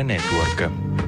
Network.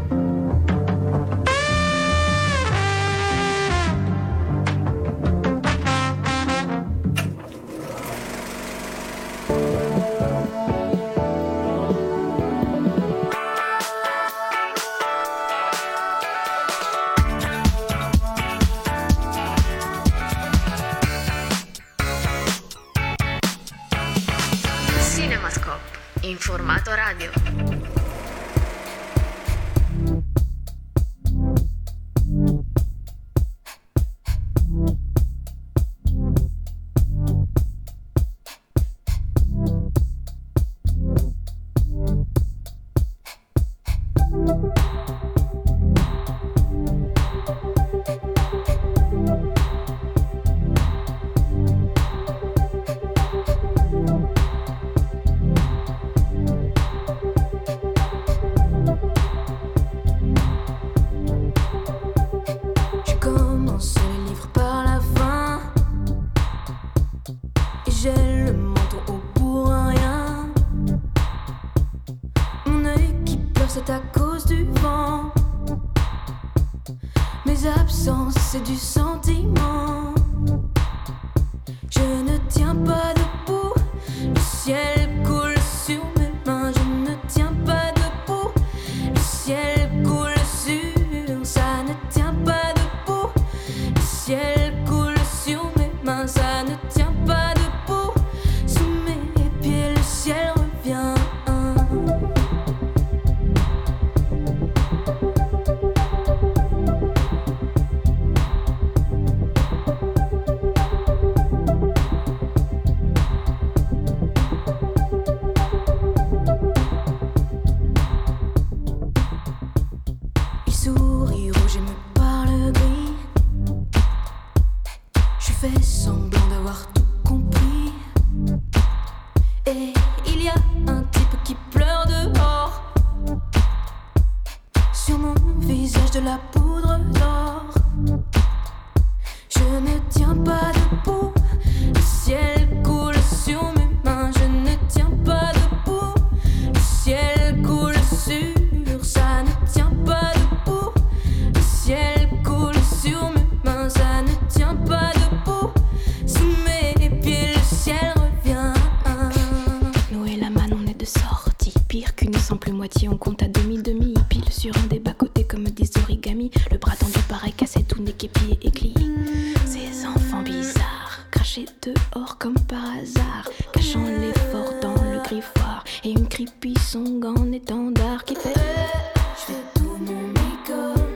J'fais tout mon mi-colle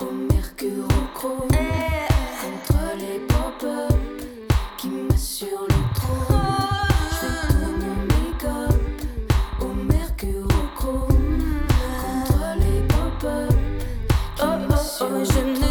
Au mercure au croc Contre les poppers Qui m'assurent sur le trône. J'fais tout mon mi-colle Au mercure au croc Contre les poppers Qui me oh, oh, oh, le trône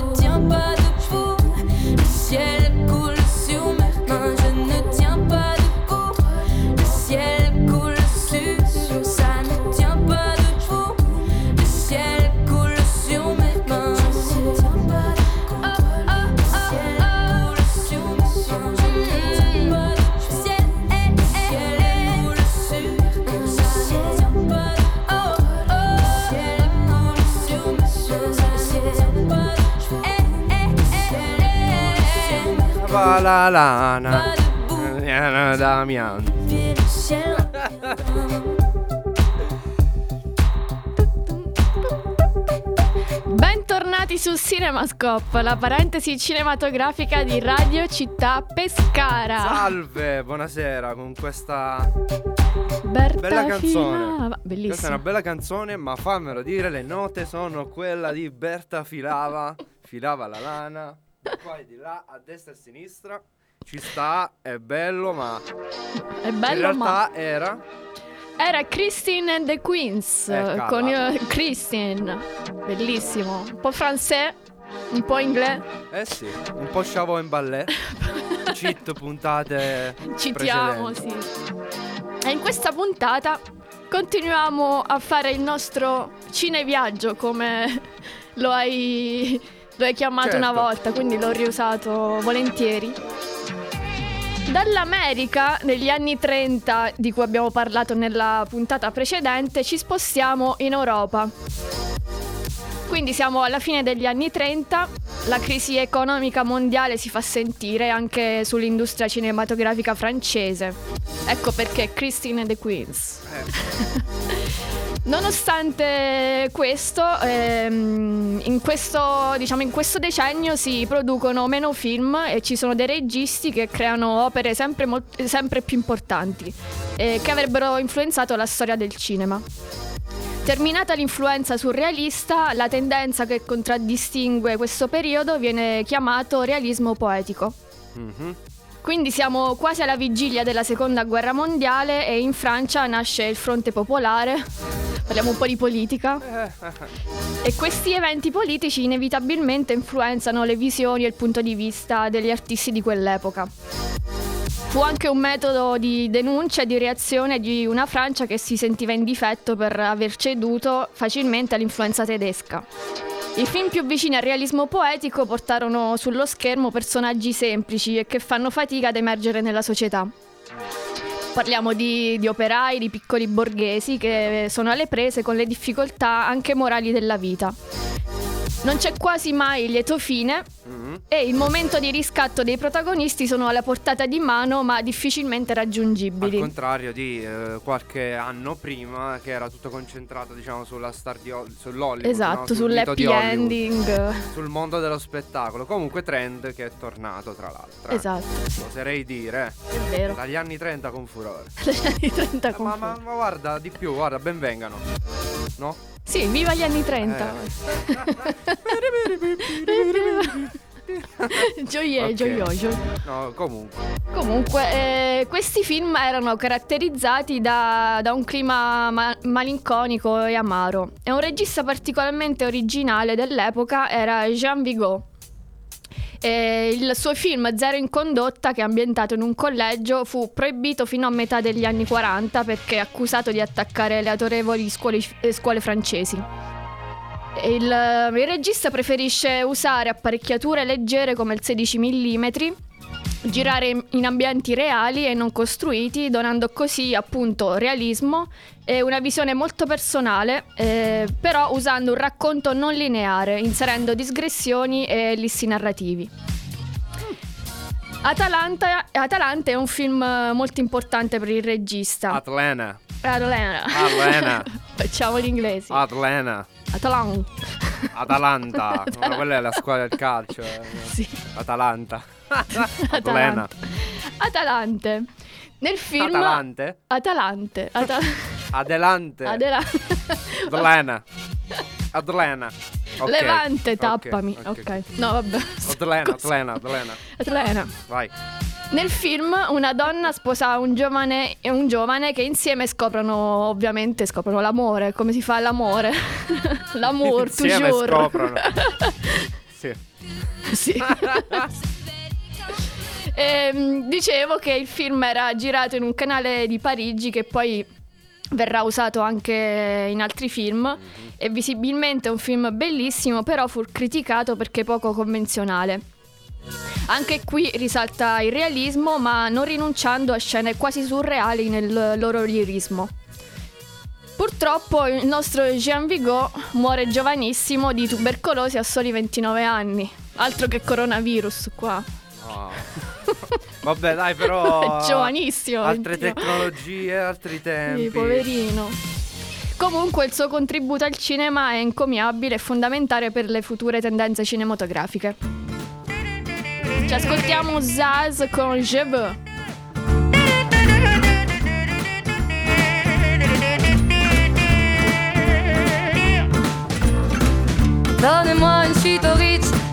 la lana. Damian. Bentornati su CinemaScope, la parentesi cinematografica di Radio Città Pescara. Salve, buonasera con questa Berta bella canzone. Bellissima. Questa è una bella canzone, ma fammelo dire, le note sono quella di Berta Filava, Filava la lana poi di là a destra e a sinistra. Ci sta, è bello, ma È bello, in realtà ma... era Era Christine and the Queens Eh, con eh, Christine. Bellissimo. Un po' francese, un po' inglese. Eh sì, un po' sciavo in ballet. Cheat puntate Citiamo, precedenti. sì. E in questa puntata continuiamo a fare il nostro cineviaggio come lo hai lo hai chiamato certo. una volta, quindi l'ho riusato volentieri. Dall'America negli anni 30, di cui abbiamo parlato nella puntata precedente, ci spostiamo in Europa. Quindi siamo alla fine degli anni 30, la crisi economica mondiale si fa sentire anche sull'industria cinematografica francese. Ecco perché Christine and the Queens. Eh. Nonostante questo, ehm, in questo, diciamo, in questo decennio si producono meno film e ci sono dei registi che creano opere sempre, mol- sempre più importanti eh, che avrebbero influenzato la storia del cinema. Terminata l'influenza surrealista, la tendenza che contraddistingue questo periodo viene chiamato realismo poetico. Mhm. Quindi siamo quasi alla vigilia della seconda guerra mondiale e in Francia nasce il Fronte Popolare. Parliamo un po' di politica. E questi eventi politici inevitabilmente influenzano le visioni e il punto di vista degli artisti di quell'epoca. Fu anche un metodo di denuncia e di reazione di una Francia che si sentiva in difetto per aver ceduto facilmente all'influenza tedesca. I film più vicini al realismo poetico portarono sullo schermo personaggi semplici e che fanno fatica ad emergere nella società. Parliamo di, di operai, di piccoli borghesi che sono alle prese con le difficoltà anche morali della vita. Non c'è quasi mai lieto fine Mhm. e il momento di riscatto dei protagonisti sono alla portata di mano ma difficilmente Al raggiungibili. contrario di eh, qualche anno prima che era tutto concentrato diciamo sulla star di Hol- sull'Hollywood Esatto, no? Sul sull'happy Hollywood, ending. Sul mondo dello spettacolo Comunque trend che è tornato tra l'altro eh. Esatto, Oserei dire è vero. Dagli anni 30 con furore Dagli anni 30 Eh, ma, con ma- ma guarda di più Guarda benvengano No? Sì, viva gli anni 30. Gioie, Ok. gioioso. No comunque Comunque, eh, questi film erano caratterizzati da, da un clima ma- malinconico e amaro. E un regista particolarmente originale dell'epoca era Jean Vigo. E il suo film Zero in condotta, che è ambientato in un collegio, fu proibito fino a metà degli anni 40 perché accusato di attaccare le autorevoli scuole, eh, scuole francesi. Il, il regista preferisce usare apparecchiature leggere come il 16 mm, girare in ambienti reali e non costruiti, donando così appunto realismo e una visione molto personale, eh, però usando un racconto non lineare, inserendo digressioni e lissi narrativi. Atalanta, Atalanta è un film molto importante per il regista. Atlanta Atlanta. Atlanta. Facciamo l'inglese. Atlanta Atalanta. Atalanta No, Quella è la squadra del calcio eh. Sì. Atalanta Atalanta. Atalante. Nel film Atalante Atalante. Ata- Adelante Adela- Atlanta Atlanta Ok, Levante, ok, tappami. Ok. No, vabbè. Scusa. Atlanta Atlanta Atlanta. Vai Nel film una donna sposa un giovane e un giovane che insieme scoprono, ovviamente scoprono l'amore, come si fa l'amore. L'amour, Insieme toujours. scoprono Sì Sì. Ehm, dicevo che il film era girato in un canale di Parigi che poi verrà usato anche in altri film. È visibilmente un film bellissimo, però fu criticato perché poco convenzionale. Anche qui risalta il realismo, ma non rinunciando a scene quasi surreali nel loro lirismo. Purtroppo il nostro Jean Vigo muore giovanissimo di tubercolosi a soli 29 anni. Altro che coronavirus qua. Ah. Vabbè dai però È giovanissimo. Altre 29. tecnologie Altri tempi Sì, poverino. Comunque il suo contributo al cinema è encomiabile e fondamentale per le future tendenze cinematografiche. Ci ascoltiamo Zaz con Je veux. Donnez-moi une suite au Ritz,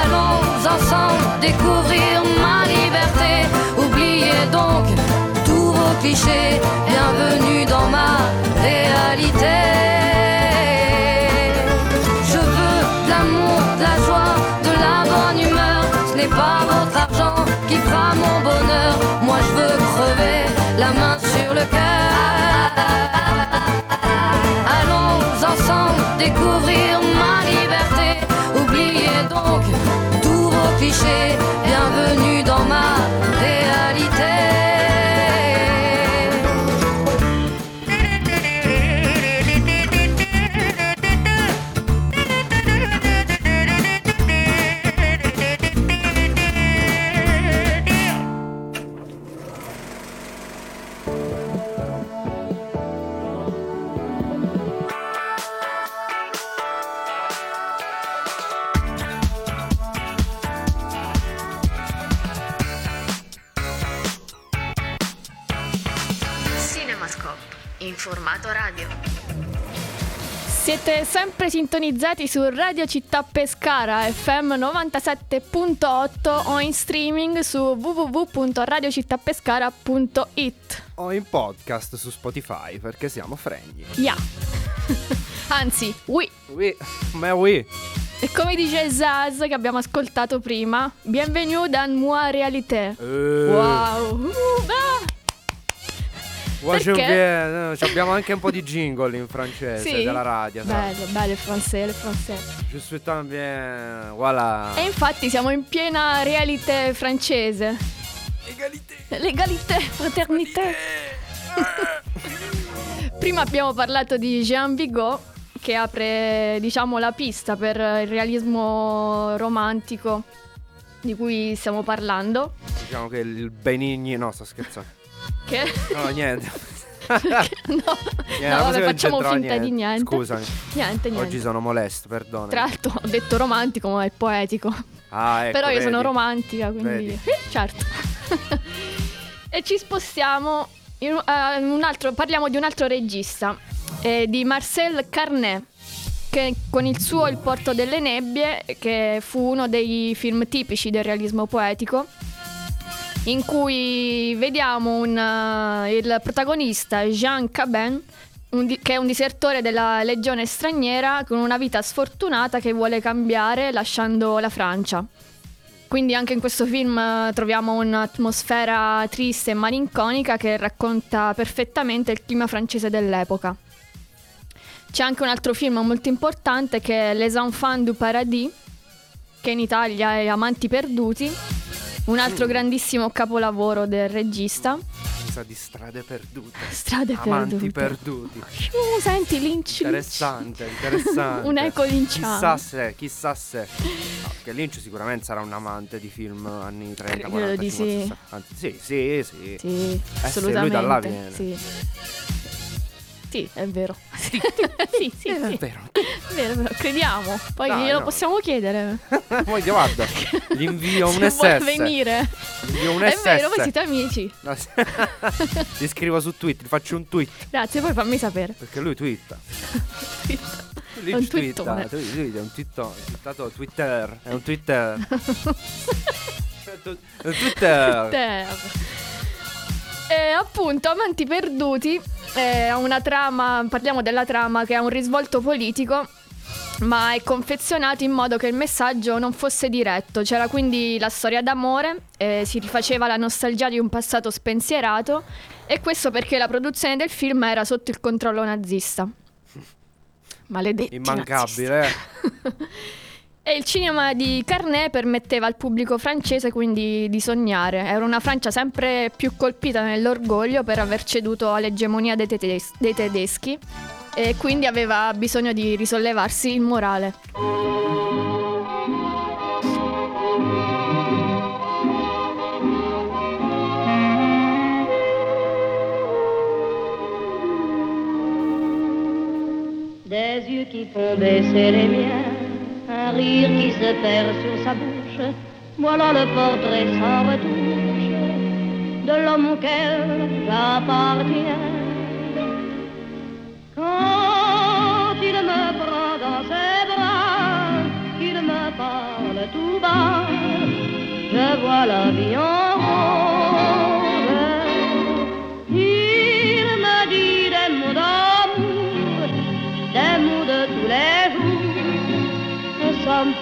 Allons ensemble découvrir ma liberté. Oubliez donc tous vos clichés. Bienvenue dans ma réalité. Je veux de l'amour, de la joie, de la bonne humeur. Ce n'est pas votre découvrir ma liberté. Oubliez donc tous vos clichés. Bienvenue dans ma sintonizzati su Radio Città Pescara FM 97.8 o in streaming su www.radiocittapescara.it. O in podcast su Spotify perché siamo fregni. Yeah. Anzi, oui. Oui, ma oui. E come dice Zaz che abbiamo ascoltato prima, bienvenue dans moi réalité. Eh, Wow. Uh, ah. Perché? viens- eh, Abbiamo anche un po' di jingle in francese Sì. della radio. Bello, bello il français, il français. Je suis bien. Voilà. E infatti siamo in piena réalité francese. Égalité. Legalité, fraternité. Prima abbiamo parlato di Jean Vigo che apre, diciamo, la pista per il realismo romantico di cui stiamo parlando. Diciamo che il Benigni. No, sto scherzando. Che No, niente. no, Niente, no, vabbè, facciamo finta di niente. Scusami. Niente, niente. Oggi sono molesto, perdona. Tra l'altro ho detto romantico, ma è poetico. Ah, ecco, Però io sono vedi. romantica, quindi Vedi. Eh, certo. e ci spostiamo in un- eh, in un altro, parliamo di un altro regista, eh, di Marcel Carnet, che con il suo Il porto delle nebbie, che fu uno dei film tipici del realismo poetico, in cui vediamo un, eh, il protagonista Jean Cabin, di- che è un disertore della legione straniera con una vita sfortunata che vuole cambiare lasciando la Francia. Quindi anche in questo film eh, troviamo un'atmosfera triste e malinconica che racconta perfettamente il clima francese dell'epoca. C'è anche un altro film molto importante che è Les Enfants du Paradis, che in Italia è Amanti Perduti, un altro grandissimo capolavoro del regista. Di strade perdute. Strade Amanti perdute. perduti. Uh, senti, Lynch. Lynch. Interessante, interessante. Un eco linciano. Chissà se, chissà se. No, Perché Lynch sicuramente sarà un amante di film anni 30, Credo 40, di 50, sì. 60. Anzi, sì, sì, sì. Sì, lui assolutamente. da là viene. Sì. Sì, è vero. Sì, sì, sì, Eh, sì. È vero. È vero, è vero, crediamo. Poi glielo no. possiamo chiedere. Poi guarda, gli invio un Se vuole SS. venire. Gli invio un È SS. vero, voi siete amici. No, sì. Ti scrivo su Twitter, gli faccio un tweet. Grazie, poi fammi sapere. Perché lui twitta. È un twittone. twitta. Lui, lui è un twittone. È Twitter. È un Twitter. È un Twitter. E appunto, Amanti Perduti è una trama, parliamo della trama che ha un risvolto politico, ma è confezionato in modo che il messaggio non fosse diretto. C'era quindi la storia d'amore, eh, si rifaceva la nostalgia di un passato spensierato e questo perché la produzione del film era sotto il controllo nazista. Maledetti Immancabile. E il cinema di Carnet permetteva al pubblico francese quindi di sognare. Era una Francia sempre più colpita nell'orgoglio per aver ceduto all'egemonia dei, tedes- dei tedeschi e quindi aveva bisogno di risollevarsi il morale. Des yeux qui font baisser les miens, un rire qui se perd sur sa bouche. Voilà le portrait sans retouche de l'homme auquel j'appartiens. Quand il me prend dans ses bras, qu'il me parle tout bas, je vois la vie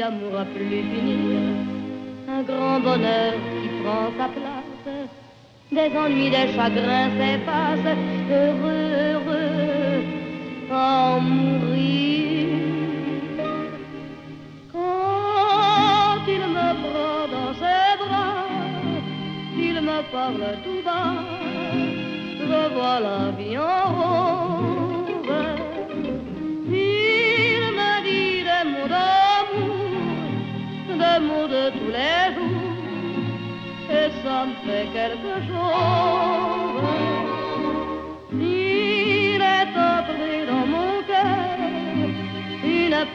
D'amour à plus finir, un grand bonheur qui prend sa place, des ennuis, des chagrins s'effacent, heureux, heureux, en mourir.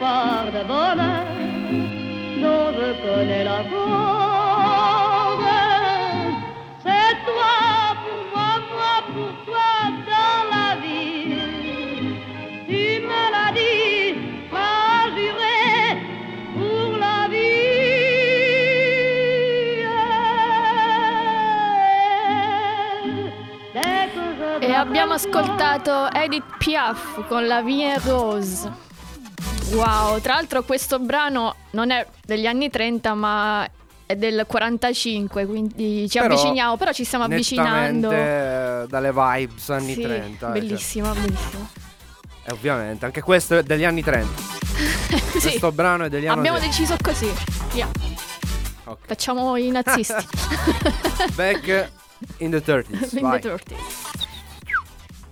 Part de bonheur dont je connais la cause. C'est toi pour moi, moi pour toi dans la vie. Tu me l'as dit, m'as juré pour la vie. E abbiamo ascoltato Edith Piaf con La Vie Rose. Wow, tra l'altro questo brano non è degli anni 30 ma è del 45, quindi ci Però, avviciniamo, però ci stiamo avvicinando. Eh, dalle vibes anni Sì, 30. eh, cioè. bellissimo, bellissimo. E ovviamente, anche questo è degli anni 30. Sì, Questo brano è degli anni abbiamo 30. deciso così. Via, Ok. facciamo i nazisti. Back in the 30s. In vai. the 30s.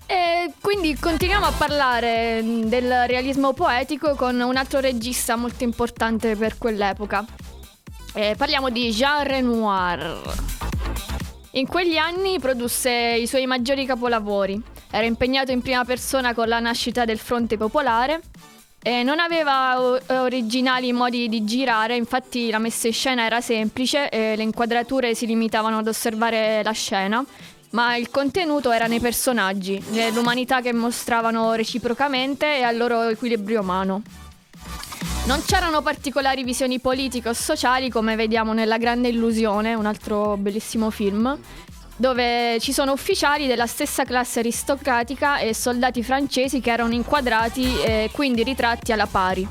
E quindi continuiamo a parlare mh, del realismo poetico con un altro regista molto importante per quell'epoca. Eh, parliamo di Jean Renoir. In quegli anni produsse i suoi maggiori capolavori. Era impegnato in prima persona con la nascita del Fronte Popolare e non aveva originali modi di girare, infatti la messa in scena era semplice e le inquadrature si limitavano ad osservare la scena, ma il contenuto era nei personaggi, nell'umanità che mostravano reciprocamente e al loro equilibrio umano. Non c'erano particolari visioni politiche o sociali come vediamo nella Grande Illusione, un altro bellissimo film, dove ci sono ufficiali della stessa classe aristocratica e soldati francesi che erano inquadrati e quindi ritratti alla pari.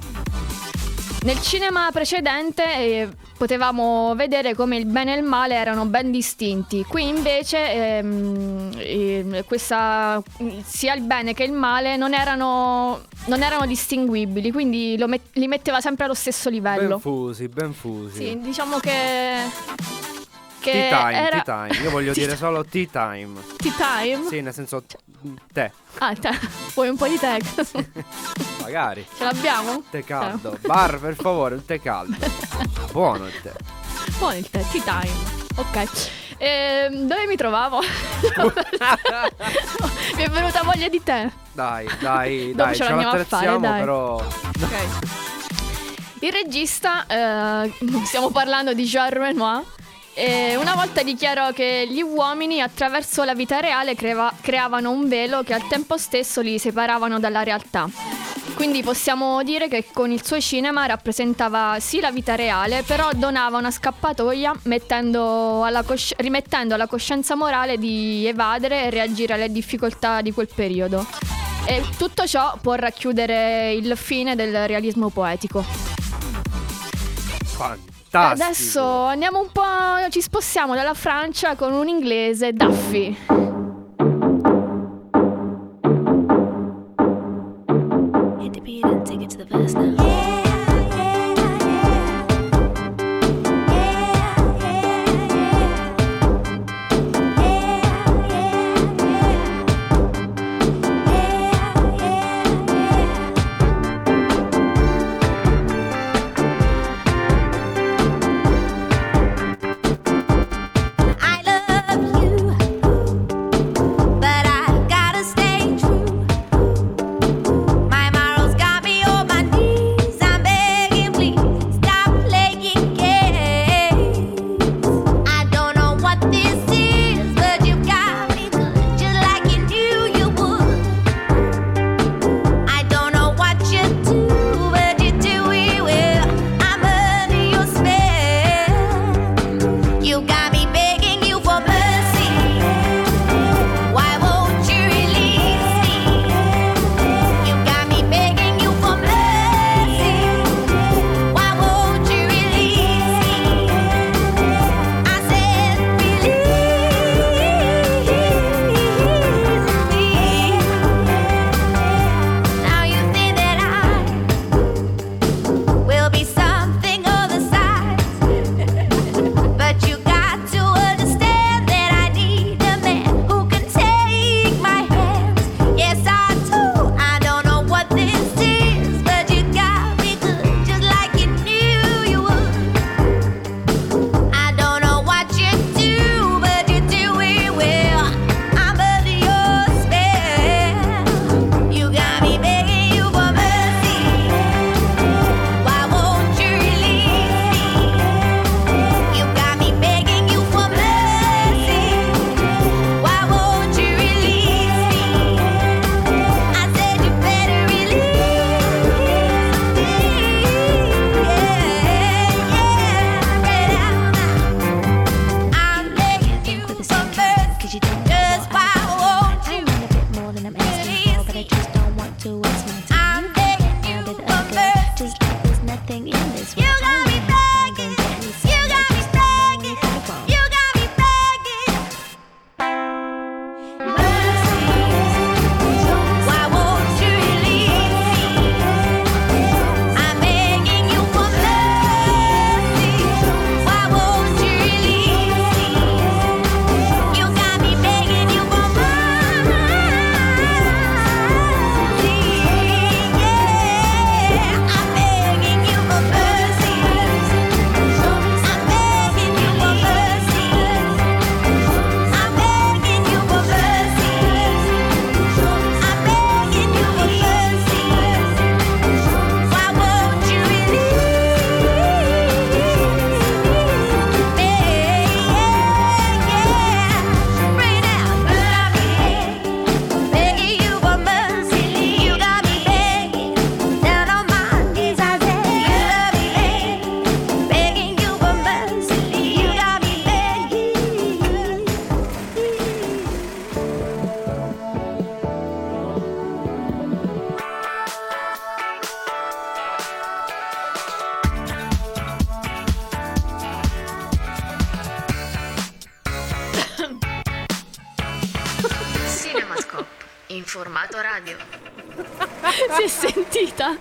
Nel cinema precedente eh, potevamo vedere come il bene e il male erano ben distinti. Qui invece ehm, eh, questa- sia il bene che il male non erano, non erano distinguibili, quindi lo met- li metteva sempre allo stesso livello. Ben fusi, ben fusi. Sì, diciamo che. Che Tea time, era... tea time. Io voglio dire solo tea time. Tea time? Sì, nel senso tè, Ah, te. Vuoi un po' di tè? magari. Ce l'abbiamo? Tè caldo. Bar, per favore, un tè caldo. Buono il tè. Buono il tè, tea time. Ok. Ehm, dove mi trovavo? mi è venuta voglia di tè. Dai, dai, dai, ce ce l'andiamo a fare, dai. però Ok. Il regista, eh, stiamo parlando di Jean Renoir, eh, una volta dichiarò che gli uomini attraverso la vita reale creva- creavano un velo che al tempo stesso li separavano dalla realtà. Quindi possiamo dire che con il suo cinema rappresentava sì la vita reale, però donava una scappatoia alla cosci- rimettendo alla coscienza morale di evadere e reagire alle difficoltà di quel periodo. E tutto ciò può racchiudere il fine del realismo poetico. Fantastico. Adesso andiamo un po'. Ci spostiamo dalla Francia con un inglese, Duffy. Hit the beat and take it to the verse now. Sentita?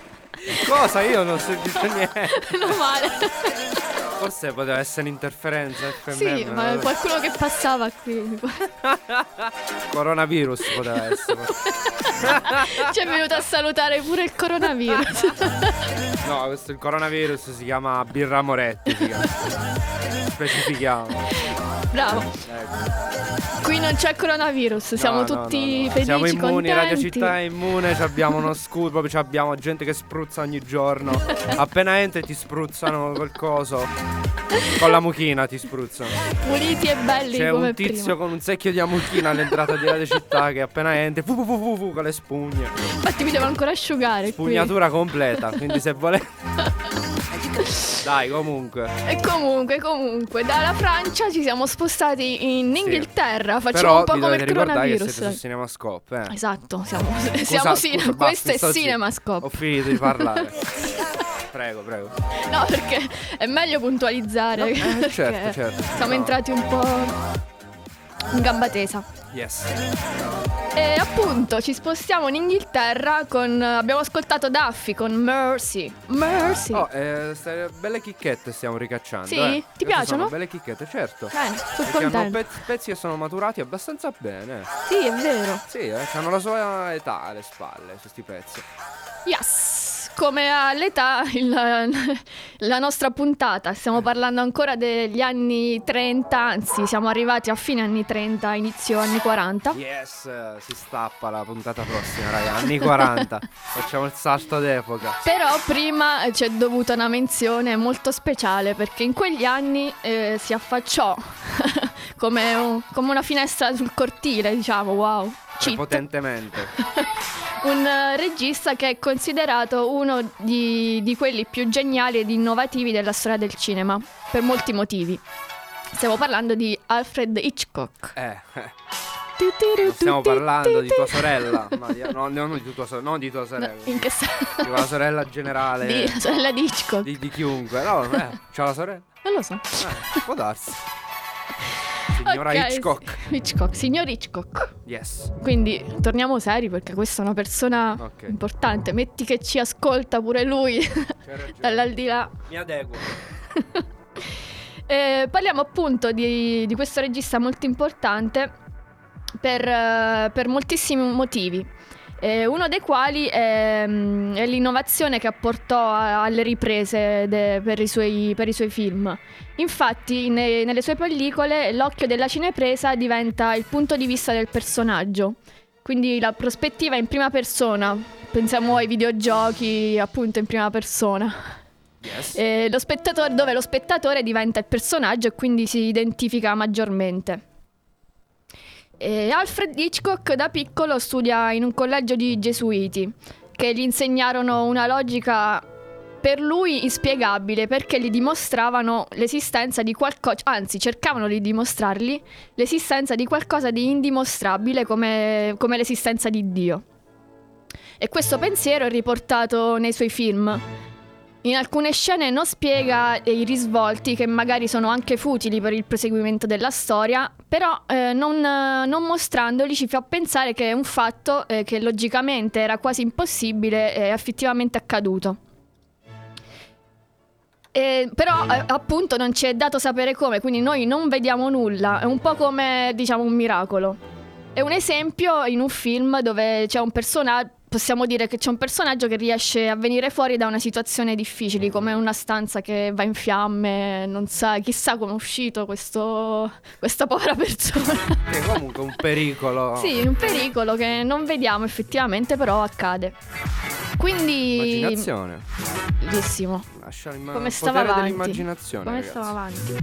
Cosa? Io non ho sentito niente. Meno male. Forse poteva essere un'interferenza FMM. Sì, ma qualcuno che passava qui. Coronavirus poteva essere. Ci è venuto a salutare pure il coronavirus. No, questo il coronavirus si chiama Birra Moretti. Si chiama. Specifichiamo. Bravo. Ecco. Qui non c'è coronavirus, siamo No, tutti no, no. felici, Siamo immuni, contenti. Radio Città è immune, abbiamo uno scudo, abbiamo gente che spruzza ogni giorno. Appena entri ti spruzzano quel coso. Con la mucchina ti spruzzano. Puliti e belli C'è un tizio prima. con un secchio di amuchina all'entrata di Radio Città che appena entri fu, fu, fu, fu, fu, con le spugne. Infatti mi devo ancora asciugare qui. Spugnatura completa, quindi se volete... Dai, comunque. E comunque, comunque, dalla Francia ci siamo spostati in Inghilterra. Facciamo Però un po' come il ricordare che coronavirus. siete su CinemaScope, eh. Esatto, siamo, Scusa, siamo scusa, cine- questo è. Cinemascope. Ho finito di parlare. prego, prego. No, perché è meglio puntualizzare. eh, perché certo, certo. Siamo No. entrati un po' in gamba tesa. Yes. E appunto ci spostiamo in Inghilterra con. Abbiamo ascoltato Duffy con Mercy. Mercy. Oh, eh, belle chicchette stiamo ricacciando. Sì? eh. Ti Queste piacciono? Sono belle chicchette, certo. Bene, sono contenta. pezzi, pezzi che sono maturati abbastanza bene. Sì, è vero. Sì, eh, hanno la sua età alle spalle, questi pezzi. Yes! Come all'età il- la nostra puntata, stiamo parlando ancora degli anni 30, anzi siamo arrivati a fine anni 30, inizio anni 40. Yes, si stappa la puntata prossima, raga. Anni 40. Facciamo il salto d'epoca. Però prima ci è dovuta una menzione molto speciale perché in quegli anni eh, si affacciò come, un- come una finestra sul cortile, diciamo, wow. cheat. Prepotentemente. Un eh, regista che è considerato uno di, di quelli più geniali ed innovativi della storia del cinema, per molti motivi. Stiamo parlando di Alfred Hitchcock. Eh, non stiamo parlando di tua sorella. Ma di, no, no, non di tua sorella, non di tua sorella. In che senso? Di una sorella generale. Di, la sorella di Hitchcock. Di, di chiunque. No, eh, c'ha la sorella. Non lo so. Eh, può darsi. Signora Ok, Hitchcock. Hitchcock, signor Hitchcock. Yes. Quindi torniamo seri perché questa è una persona Ok. importante. Metti che ci ascolta pure lui dall'aldilà. Mi adeguo. Eh, parliamo appunto di, di questo regista molto importante per, eh, per moltissimi motivi. Eh, uno dei quali è, mm, è l'innovazione che apportò alle riprese de- per, i suoi, per i suoi film. Infatti, ne- nelle sue pellicole, l'occhio della cinepresa diventa il punto di vista del personaggio. Quindi la prospettiva in prima persona. Pensiamo ai videogiochi, appunto, in prima persona. Yes. Eh, lo spettatore, dove lo spettatore diventa il personaggio e quindi si identifica maggiormente. E Alfred Hitchcock da piccolo studia in un collegio di gesuiti che gli insegnarono una logica per lui inspiegabile perché gli dimostravano l'esistenza di qualcosa, anzi cercavano di dimostrargli l'esistenza di qualcosa di indimostrabile come, come l'esistenza di Dio. E questo pensiero è riportato nei suoi film. In alcune scene non spiega i risvolti che magari sono anche futili per il proseguimento della storia, però eh, non, eh, non mostrandoli ci fa pensare che è un fatto eh, che logicamente era quasi impossibile è effettivamente accaduto. Eh, però eh, appunto non ci è dato sapere come, quindi noi non vediamo nulla, è un po' come diciamo un miracolo. È un esempio in un film dove c'è un personaggio, possiamo dire che c'è un personaggio che riesce a venire fuori da una situazione difficile, come una stanza che va in fiamme, non sa, chissà come è uscito questo, questa povera persona. Che comunque è un pericolo. Sì, un pericolo che non vediamo effettivamente, però accade. Quindi... Immaginazione. Bellissimo. Lascia l'imma- Come il stava potere avanti. dell'immaginazione. Come ragazzi. stava avanti.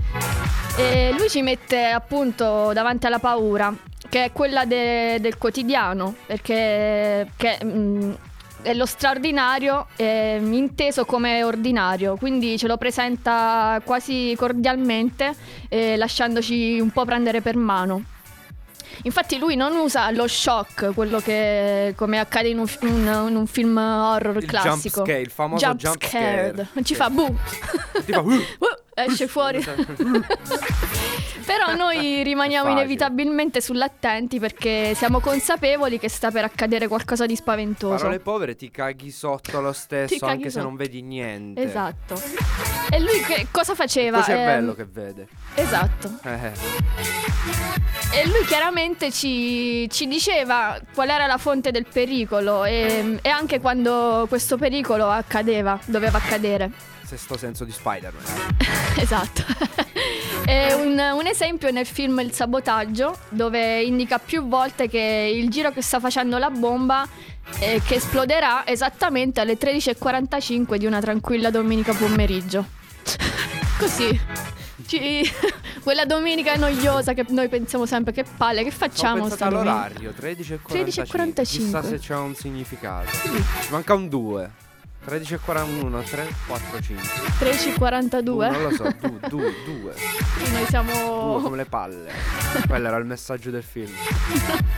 E lui ci mette appunto davanti alla paura, che è quella de- del quotidiano, perché che, mm, è lo straordinario eh, inteso come ordinario, quindi ce lo presenta quasi cordialmente, eh, lasciandoci un po' prendere per mano. Infatti lui non usa lo shock, quello che come accade in un, un- in un film horror Il classico. jump scare, il famoso jump scare. Non ci fa buh. Ti fa, Uh, esce fuori. Però noi rimaniamo inevitabilmente sull'attenti perché siamo consapevoli che sta per accadere qualcosa di spaventoso. Parole povere ti caghi sotto lo stesso, anche se sotto. non vedi niente. Esatto. E lui che cosa faceva? Poi c'è Ehm, bello che vede. Esatto. Eh, E lui chiaramente ci, ci diceva qual era la fonte del pericolo e, e anche quando questo pericolo accadeva, doveva accadere. Sesto senso di Spider-Man. Esatto. Un, un esempio è nel film Il sabotaggio, dove indica più volte che il giro che sta facendo la bomba eh, che esploderà esattamente alle 13.45 di una tranquilla domenica pomeriggio. Così. Ci- quella domenica noiosa che noi pensiamo sempre che palle, che facciamo sta all'orario, 13.45. 13.45. Chissà se c'è un significato. Manca un 2. 13.41, 3, 4, 5. 13.42. non lo so, 2, 2, 2. Noi siamo come le palle. Quello era il messaggio del film.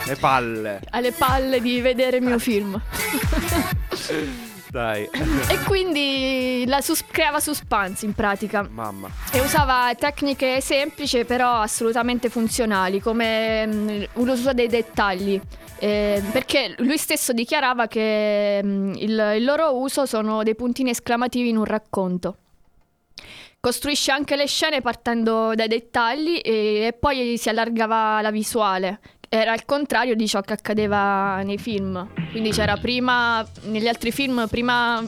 Le palle. alle palle di vedere il mio film. Dai. E quindi la sus- creava suspense in pratica. Mamma. E usava tecniche semplici però assolutamente funzionali, come mm, l'uso dei dettagli. Eh, perché lui stesso dichiarava che mm, il, il loro uso sono dei puntini esclamativi in un racconto. Costruisce anche le scene partendo dai dettagli e, e poi si allargava la visuale. Era il contrario di ciò che accadeva nei film. Quindi c'era prima, negli altri film, prima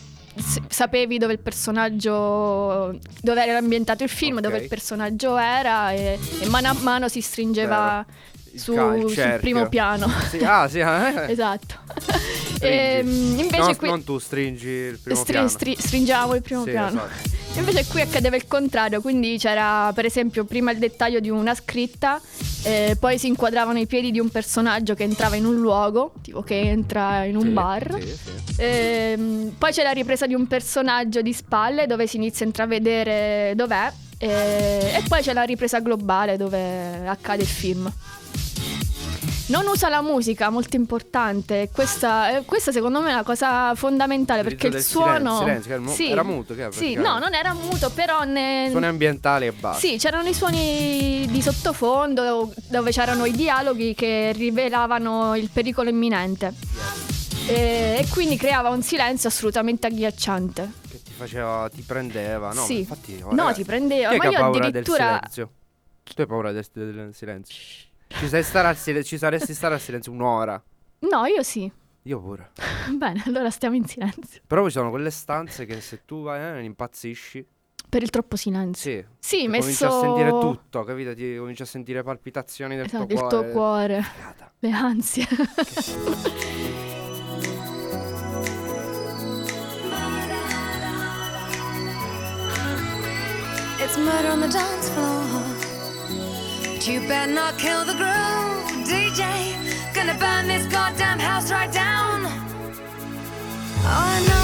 sapevi dove il personaggio, dove era ambientato il film, Ok. dove il personaggio era e, e mano a mano si stringeva su- ca- il sul primo piano. Sì, ah, sì, eh. esatto. Stringi. Ehm, invece No, qui non tu stringi il primo stri- piano. stri- stringiamo il primo Sì, piano. esatto. Invece qui accadeva il contrario, quindi c'era per esempio prima il dettaglio di una scritta, eh, poi si inquadravano i piedi di un personaggio che entrava in un luogo, tipo che entra in un Sì, bar. sì, sì. Ehm, poi c'è la ripresa di un personaggio di spalle dove si inizia a intravedere dov'è. eh, e poi c'è la ripresa globale dove accade il film. Non usa la musica, molto importante. Questa, eh, questa secondo me è una cosa fondamentale perché il suono. silenzio, silenzio, Sì. era muto, che Sì, no, non era muto, però ne... Suoni ambientali e basta. Sì, c'erano i suoni di sottofondo dove c'erano i dialoghi che rivelavano il pericolo imminente. E, e quindi creava un silenzio assolutamente agghiacciante. Che ti faceva, ti prendeva, no? Sì. Infatti, No, ti prendeva, ma io addirittura-? Tu hai paura del, del silenzio? Ci, sai stare al silen- ci saresti stare al silenzio un'ora? No, io sì. Io pure. Bene, allora stiamo in silenzio. Però ci sono quelle stanze che se tu vai eh, impazzisci. Per il troppo silenzio. Sì. Sì, Ti messo... Cominci a sentire tutto, capito? Ti cominci a sentire palpitazioni del Esatto, tuo il cuore. tuo cuore, Figata. le ansie. It's murder on the dance floor. You better not kill the groove, DJ. Gonna burn this goddamn house right down. Oh, I know,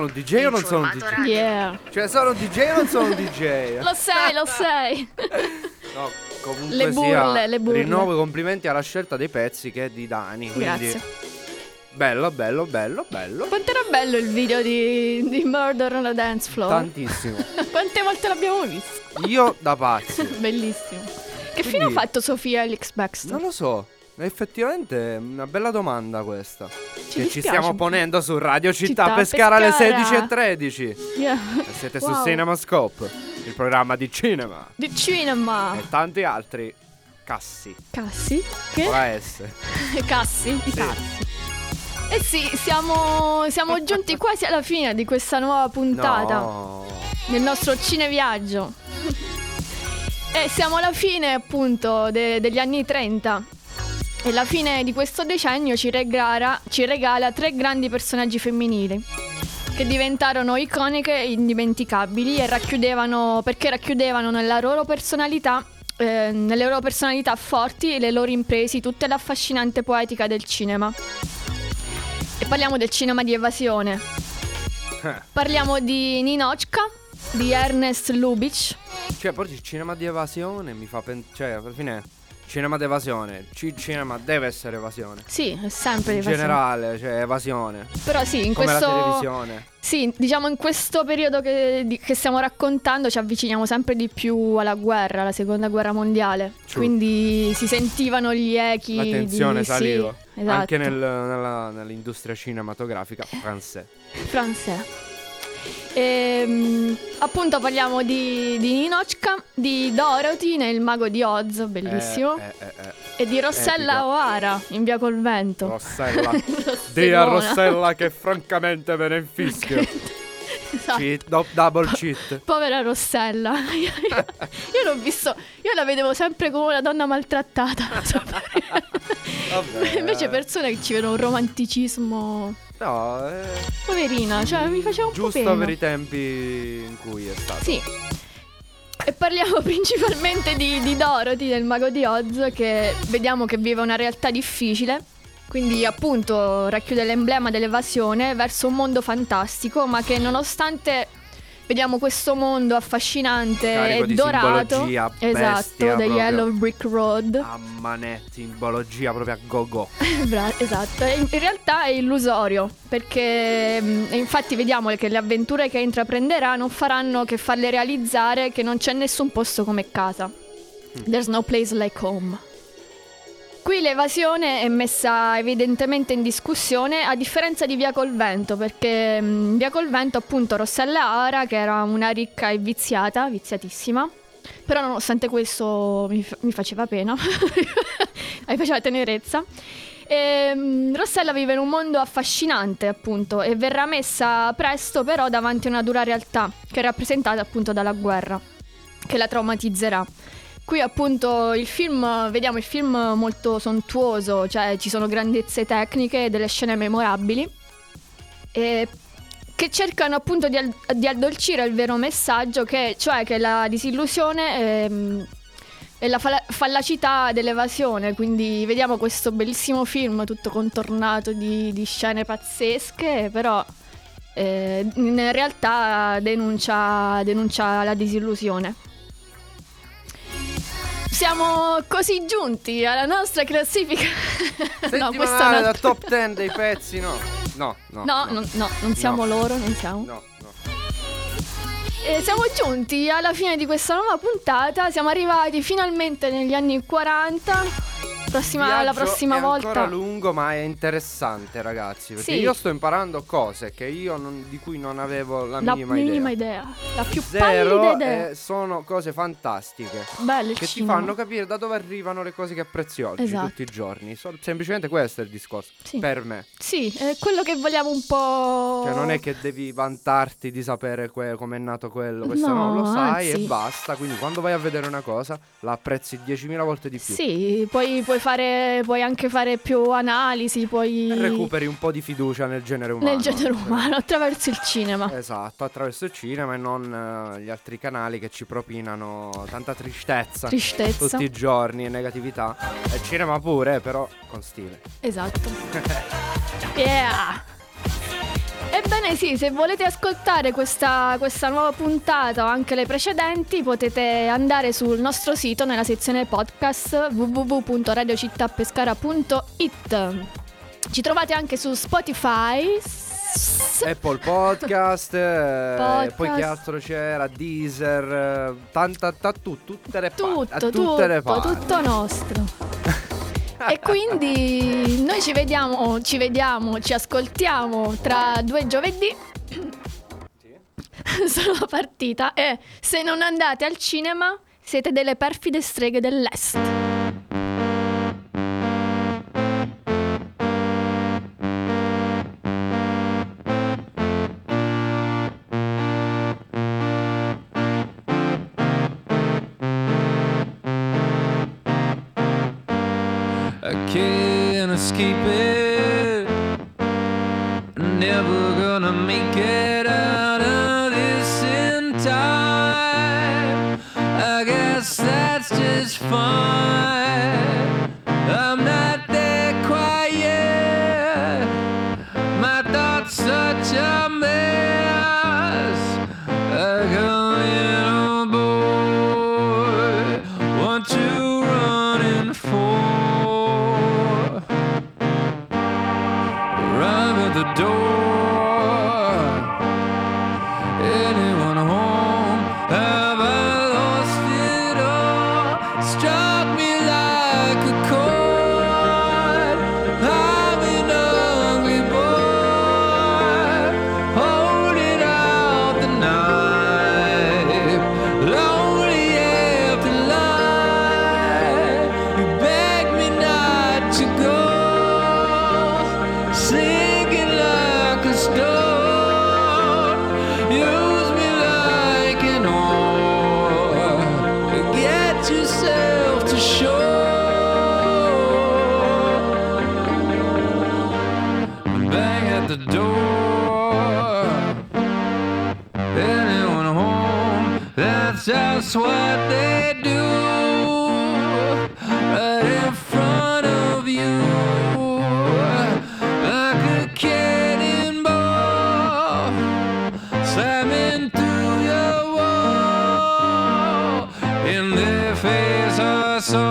sono un DJ o non sono un DJ? Yeah. Cioè, sono un DJ o non sono un DJ? Lo sei, lo sei. No, comunque Le burle, sia, le burle. rinnovo i complimenti alla scelta dei pezzi che è di Dani. Quindi Grazie. bello, bello, bello, bello. Quanto era bello il video di, di Murder on a Dance Floor? Tantissimo. Quante volte l'abbiamo visto? Io da pazzi. Bellissimo. Che Quindi- fine ha fatto Sofia Alex Baxter? Non lo so. Effettivamente è una bella domanda questa. che ci stiamo ponendo su Radio Città, Città Pescara alle Pescara. 16.13. Yeah. E siete su Wow. Cinemascope, il programma di cinema. Di cinema. E tanti altri cassi. Cassi? Che? Con la S. Cassi? Sì. cassi. Eh sì, siamo, siamo giunti quasi alla fine di questa nuova puntata No. del nostro cineviaggio. E siamo alla fine appunto de- degli anni 30. E la fine di questo decennio ci regala, ci regala tre grandi personaggi femminili che diventarono iconiche e indimenticabili e racchiudevano, perché racchiudevano nella loro personalità, eh, nelle loro personalità forti e le loro imprese tutta l'affascinante poetica del cinema. E parliamo del cinema di evasione. Eh. Parliamo di Ninochka, di Ernest Lubitsch, Cioè, poi il cinema di evasione mi fa pensare. Cioè, alla fine. Cinema di evasione. Il cinema deve essere evasione. Sì, è sempre In evasione. generale, cioè evasione. Però sì, in Come questo la televisione. Sì, diciamo in questo periodo che, di- che stiamo raccontando ci avviciniamo sempre di più alla guerra, alla seconda guerra mondiale. True. Quindi si sentivano gli echi La tensione di... saliva. Sì, esatto. Anche nel- nella- nell'industria cinematografica francese. Francese. Ehm, appunto parliamo di, di Ninochka, di Dorothy nel Mago di Oz, bellissimo, Eh, eh, eh, e di Rossella epico. O'Hara in Via col Vento. Rossella. Dì a. Rossella che francamente me ne infischio. Esatto. Cheat, do- double cheat. Povera Rossella, io, io- io l'ho visto, io la vedevo sempre come una donna maltrattata. Vabbè. Invece persone che ci vedono un romanticismo. No, eh, Poverina, cioè mi faceva un po' giusto per i tempi in cui è stato. Sì. E parliamo principalmente di, di Dorothy del Mago di Oz che vediamo che vive una realtà difficile. Quindi appunto racchiude l'emblema dell'evasione verso un mondo fantastico, ma che nonostante vediamo questo mondo affascinante Carico e dorato, esatto, bestia The. Yellow Brick Road. A manetti, simbologia proprio a go-go. Bra- esatto, in in realtà è illusorio perché mh, e infatti vediamo che le avventure che intraprenderà non faranno che farle realizzare che non c'è nessun posto come casa. There's no place like home. Qui l'evasione è messa evidentemente in discussione a differenza di Via col Vento, perché mh, Via col Vento appunto Rossella Ara, che era una ricca e viziata, viziatissima, però nonostante questo mi, fa- mi faceva pena, mi faceva tenerezza. E, mh, Rossella vive in un mondo affascinante appunto e verrà messa presto però davanti a una dura realtà che è rappresentata appunto dalla guerra, che la traumatizzerà. Qui appunto il film, vediamo il film molto sontuoso, cioè ci sono grandezze tecniche, delle scene memorabili e che cercano appunto di, di addolcire il vero messaggio, che, cioè che la disillusione ehm, è la falla- fallacità dell'evasione. Quindi vediamo questo bellissimo film tutto contornato di, di scene pazzesche, però eh, in realtà denuncia, denuncia la disillusione. Siamo così giunti alla nostra classifica. no, questo è altro- top 10 dei pezzi, no. No, no. No, non, no, non siamo No. loro, non siamo. No, no. E siamo giunti alla fine di questa nuova puntata. Siamo arrivati finalmente negli anni 40. Prossima, la prossima è volta. ancora lungo, ma è interessante, ragazzi. Perché Sì. io sto imparando cose che io non- di cui non avevo la, la minima, minima idea. idea. La più Zero idea. sono cose fantastiche. Bello il Che ti cinema. fanno capire da dove arrivano le cose che apprezzi oggi, Esatto. tutti i giorni. So- semplicemente questo è il discorso. Sì. Per me. Sì, è quello che vogliamo un po'. Cioè, non è che devi vantarti di sapere que- come è nato quello. Questo no, No, lo sai anzi. e basta. Quindi, quando vai a vedere una cosa, la apprezzi 10.000 volte di più. Sì, poi puoi fare. Puoi anche fare più analisi, puoi. Recuperi un po' di fiducia nel genere umano. Nel genere umano attraverso il cinema. Esatto, attraverso il cinema e non eh, gli altri canali che ci propinano tanta tristezza. Tristezza. Tutti i giorni e negatività. E cinema pure, però con stile. Esatto. Yeah. Ebbene sì, se volete ascoltare questa, questa nuova puntata o anche le precedenti potete andare sul nostro sito nella sezione podcast www.radiocittapescara.it Ci trovate anche su Spotify Apple Podcast, eh, Podcast. poi che altro c'era? Deezer, eh, tanta, ta- tu- tutte le tutto, tutte le tutto, parti. tutto nostro. E quindi noi ci vediamo, ci vediamo, ci ascoltiamo tra due giovedì. Sono partita e se non andate al cinema siete delle perfide streghe dell'est. fun. Face, I